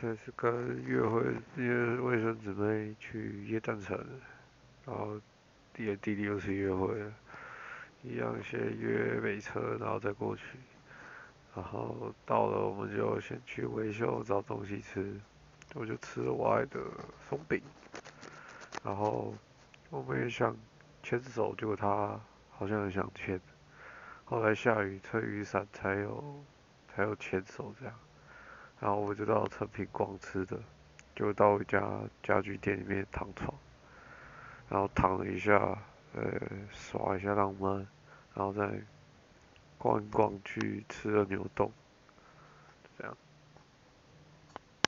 这次跟约会因为卫生姊妹去夜蛋城，然后弟弟弟又是约会了，一样先约北车，然后再过去，然后到了我们就先去维修找东西吃，我就吃了我爱的松饼，然后我们也想牵手，结果他好像很想牵，后来下雨撑雨伞才有才有牵手这样。然后我就到成品逛吃的，就到一家家具店里面躺床，然后躺了一下，呃，耍一下浪漫，然后再逛一逛去吃了牛栋，这样，